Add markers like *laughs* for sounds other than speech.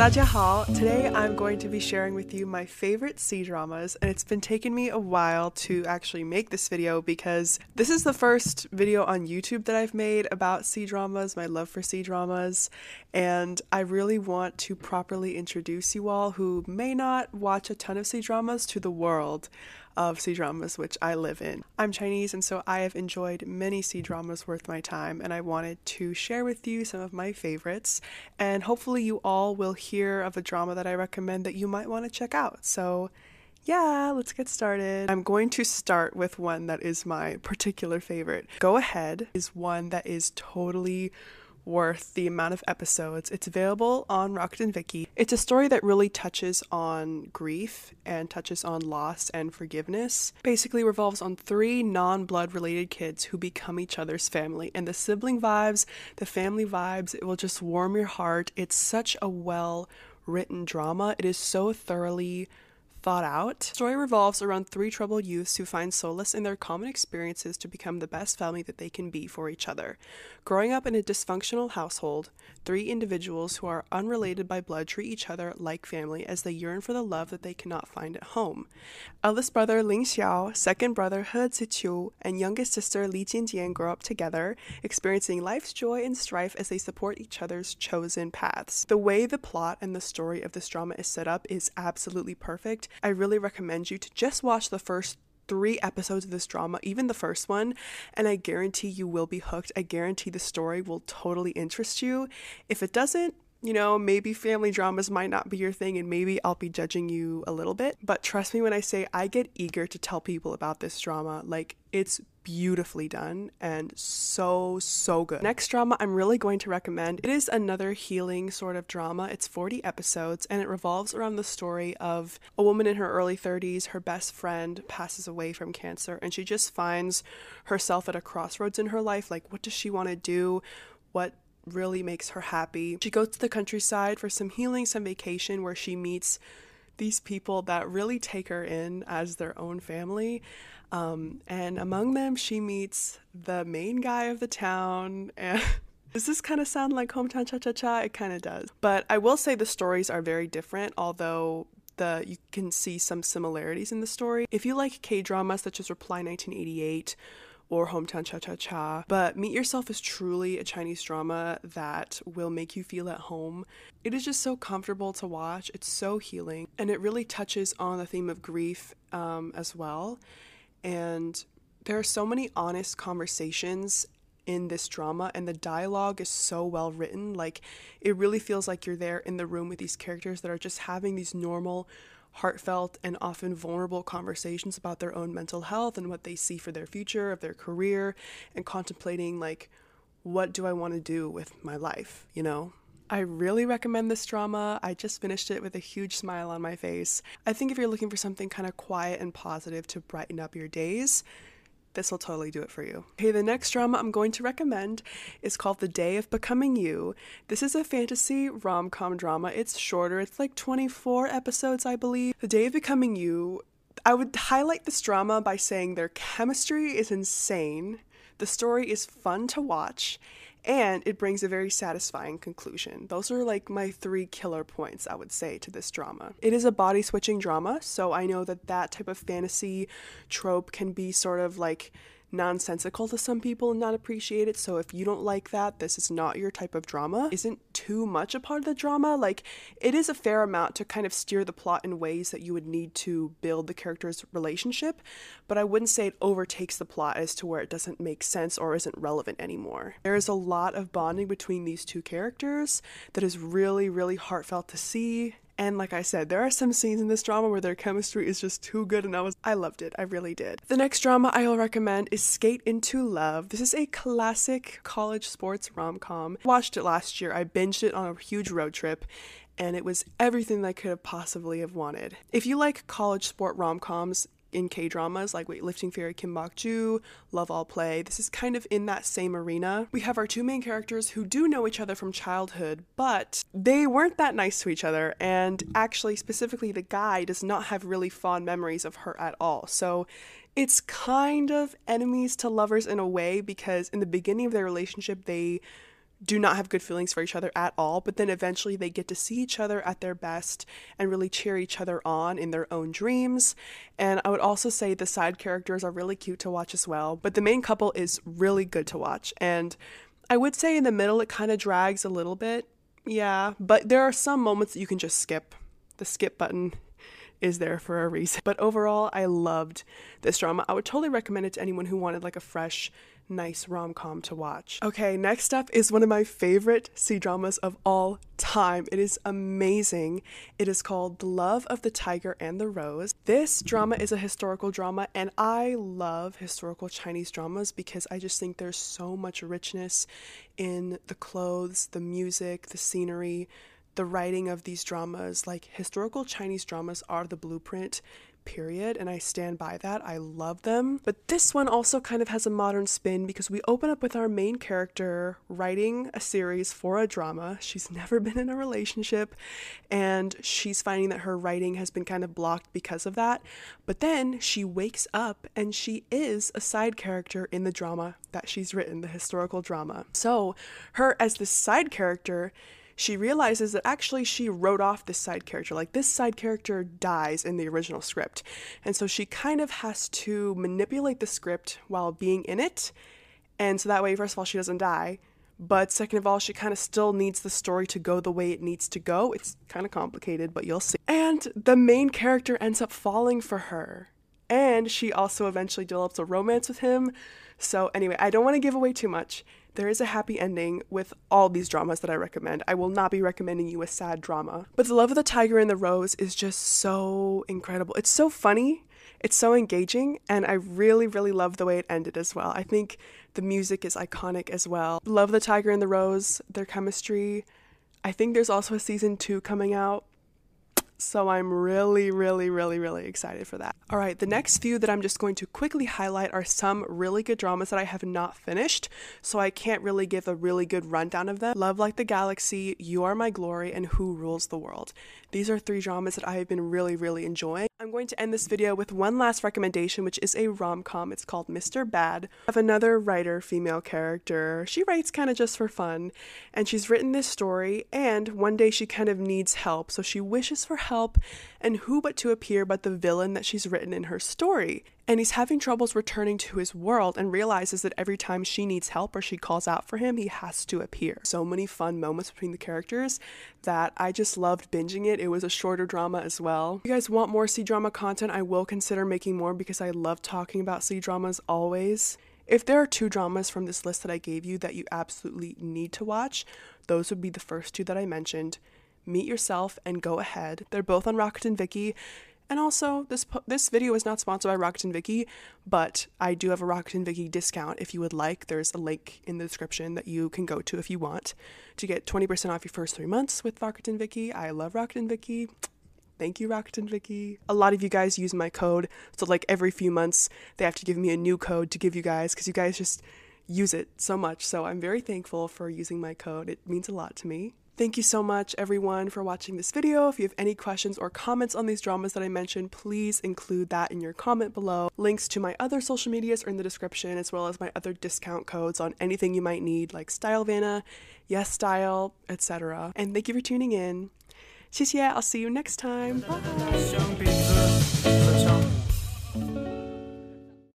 Dajahao, today I'm going to be sharing with you my favorite C dramas, and it's been taking me a while to actually make this video because this is the first video on YouTube that I've made about C dramas, my love for C dramas, and I really want to properly introduce you all who may not watch a ton of C dramas to the world of C dramas, which I live in. I'm Chinese, and so I have enjoyed many C dramas worth my time, and I wanted to share with you some of my favorites. And hopefully, you all will hear of a drama that I recommend that you might want to check out. So, yeah, let's get started. I'm going to start with one that is my particular favorite. Go Ahead is one that is totally worth the amount of episodes. It's available on Rakuten Viki. It's a story that really touches on grief and touches on loss and forgiveness. Basically revolves on three non-blood related kids who become each other's family. And the sibling vibes, the family vibes, it will just warm your heart. It's such a well written drama. It is so thoroughly thought out. The story revolves around three troubled youths who find solace in their common experiences to become the best family that they can be for each other. Growing up in a dysfunctional household, three individuals who are unrelated by blood treat each other like family as they yearn for the love that they cannot find at home. Eldest brother Ling Xiao, second brother He Ziqiu, and youngest sister Li Jianjian grow up together, experiencing life's joy and strife as they support each other's chosen paths. The way the plot and the story of this drama is set up is absolutely perfect. I really recommend you to just watch the first three episodes of this drama, even the first one, and I guarantee you will be hooked. I guarantee the story will totally interest you. If it doesn't, you know, maybe family dramas might not be your thing and maybe I'll be judging you a little bit. But trust me when I say I get eager to tell people about this drama. Like, it's beautifully done and so, so good. Next drama I'm really going to recommend. It is another healing sort of drama. It's 40 episodes and it revolves around the story of a woman in her early 30s. Her best friend passes away from cancer and she just finds herself at a crossroads in her life. Like, what does she want to do? What really makes her happy. She goes to the countryside for some healing, some vacation where she meets these people that really take her in as their own family. Um, and among them, she meets the main guy of the town. And *laughs* does this kind of sound like Hometown Cha Cha Cha? It kind of does. But I will say the stories are very different, although the you can see some similarities in the story. If you like K dramas such as Reply 1988 or Hometown Cha Cha Cha. But Meet Yourself is truly a Chinese drama that will make you feel at home. It is just so comfortable to watch, it's so healing, and it really touches on the theme of grief um, as well. And there are so many honest conversations in this drama and the dialogue is so well written like it really feels like you're there in the room with these characters that are just having these normal heartfelt and often vulnerable conversations about their own mental health and what they see for their future, of their career, and contemplating, like, what do I want to do with my life, you know? I really recommend this drama. I just finished it with a huge smile on my face. I think if you're looking for something kind of quiet and positive to brighten up your days, this will totally do it for you. Okay, the next drama I'm going to recommend is called The Day of Becoming You. This is a fantasy rom com drama. It's shorter, it's like 24 episodes, I believe. The Day of Becoming You, I would highlight this drama by saying their chemistry is insane, the story is fun to watch, and it brings a very satisfying conclusion. Those are like my three killer points, I would say, to this drama. It is a body switching drama, so I know that that type of fantasy trope can be sort of like nonsensical to some people and not appreciate it. So if you don't like that, this is not your type of drama. Isn't too much a part of the drama. Like it is a fair amount to kind of steer the plot in ways that you would need to build the characters' relationship, but I wouldn't say it overtakes the plot as to where it doesn't make sense or isn't relevant anymore. There is a lot of bonding between these two characters that is really really heartfelt to see and like I said, there are some scenes in this drama where their chemistry is just too good and I was I loved it. I really did. The next drama I will recommend is Skate into Love. This is a classic college sports rom-com. I Watched it last year. I binged it on a huge road trip and it was everything that I could have possibly have wanted. If you like college sport rom-coms, in K dramas like Weightlifting Fairy Kim Bok Ju, Love All Play. This is kind of in that same arena. We have our two main characters who do know each other from childhood, but they weren't that nice to each other, and actually, specifically, the guy does not have really fond memories of her at all. So it's kind of enemies to lovers in a way because in the beginning of their relationship, they do not have good feelings for each other at all, but then eventually they get to see each other at their best and really cheer each other on in their own dreams. And I would also say the side characters are really cute to watch as well, but the main couple is really good to watch. And I would say in the middle it kind of drags a little bit. Yeah, but there are some moments that you can just skip. The skip button is there for a reason. But overall, I loved this drama. I would totally recommend it to anyone who wanted like a fresh, nice rom com to watch. Okay, next up is one of my favorite C dramas of all time. It is amazing. It is called The Love of the Tiger and the Rose. This drama is a historical drama, and I love historical Chinese dramas because I just think there's so much richness in the clothes, the music, the scenery the writing of these dramas, like historical Chinese dramas, are the blueprint, period. And I stand by that. I love them. But this one also kind of has a modern spin because we open up with our main character writing a series for a drama. She's never been in a relationship and she's finding that her writing has been kind of blocked because of that. But then she wakes up and she is a side character in the drama that she's written, the historical drama. So, her as the side character she realizes that actually she wrote off this side character. Like this side character dies in the original script. And so she kind of has to manipulate the script while being in it. And so that way, first of all, she doesn't die. But second of all, she kind of still needs the story to go the way it needs to go. It's kind of complicated, but you'll see. And the main character ends up falling for her. And she also eventually develops a romance with him. So, anyway, I don't want to give away too much there is a happy ending with all these dramas that I recommend. I will not be recommending you a sad drama. But The Love of the Tiger and the Rose is just so incredible. It's so funny, it's so engaging, and I really, really love the way it ended as well. I think the music is iconic as well. Love the Tiger and the Rose, their chemistry. I think there's also a season two coming out. So I'm really, really, really, really excited for that. All right, the next few that I'm just going to quickly highlight are some really good dramas that I have not finished, so I can't really give a really good rundown of them. Love Like the Galaxy, You Are My Glory, and Who Rules the World. These are three dramas that I have been really, really enjoying. I'm going to end this video with one last recommendation, which is a rom-com. It's called Mr. Bad. Have another writer, female character. She writes kind of just for fun, and she's written this story, and one day she kind of needs help, so she wishes for help, and who but to appear but the villain that she's written in her story and he's having troubles returning to his world and realizes that every time she needs help or she calls out for him, he has to appear. So many fun moments between the characters that I just loved binging it. It was a shorter drama as well. If you guys want more C drama content, I will consider making more because I love talking about C dramas always. If there are two dramas from this list that I gave you that you absolutely need to watch, those would be the first two that I mentioned. Meet Yourself and Go Ahead. They're both on Rakuten Viki. And also, this this video is not sponsored by Rakuten Viki, but I do have a Rakuten Viki discount if you would like. There's a link in the description that you can go to if you want to get 20% off your first three months with Rakuten Viki. I love Rakuten Viki. Thank you, Rakuten Viki. A lot of you guys use my code, so like every few months they have to give me a new code to give you guys because you guys just use it so much. So I'm very thankful for using my code. It means a lot to me. Thank you so much, everyone, for watching this video. If you have any questions or comments on these dramas that I mentioned, please include that in your comment below. Links to my other social medias are in the description, as well as my other discount codes on anything you might need, like Stylevana, Yes Style, etc. And thank you for tuning in. 谢谢, I'll see you next time. Bye.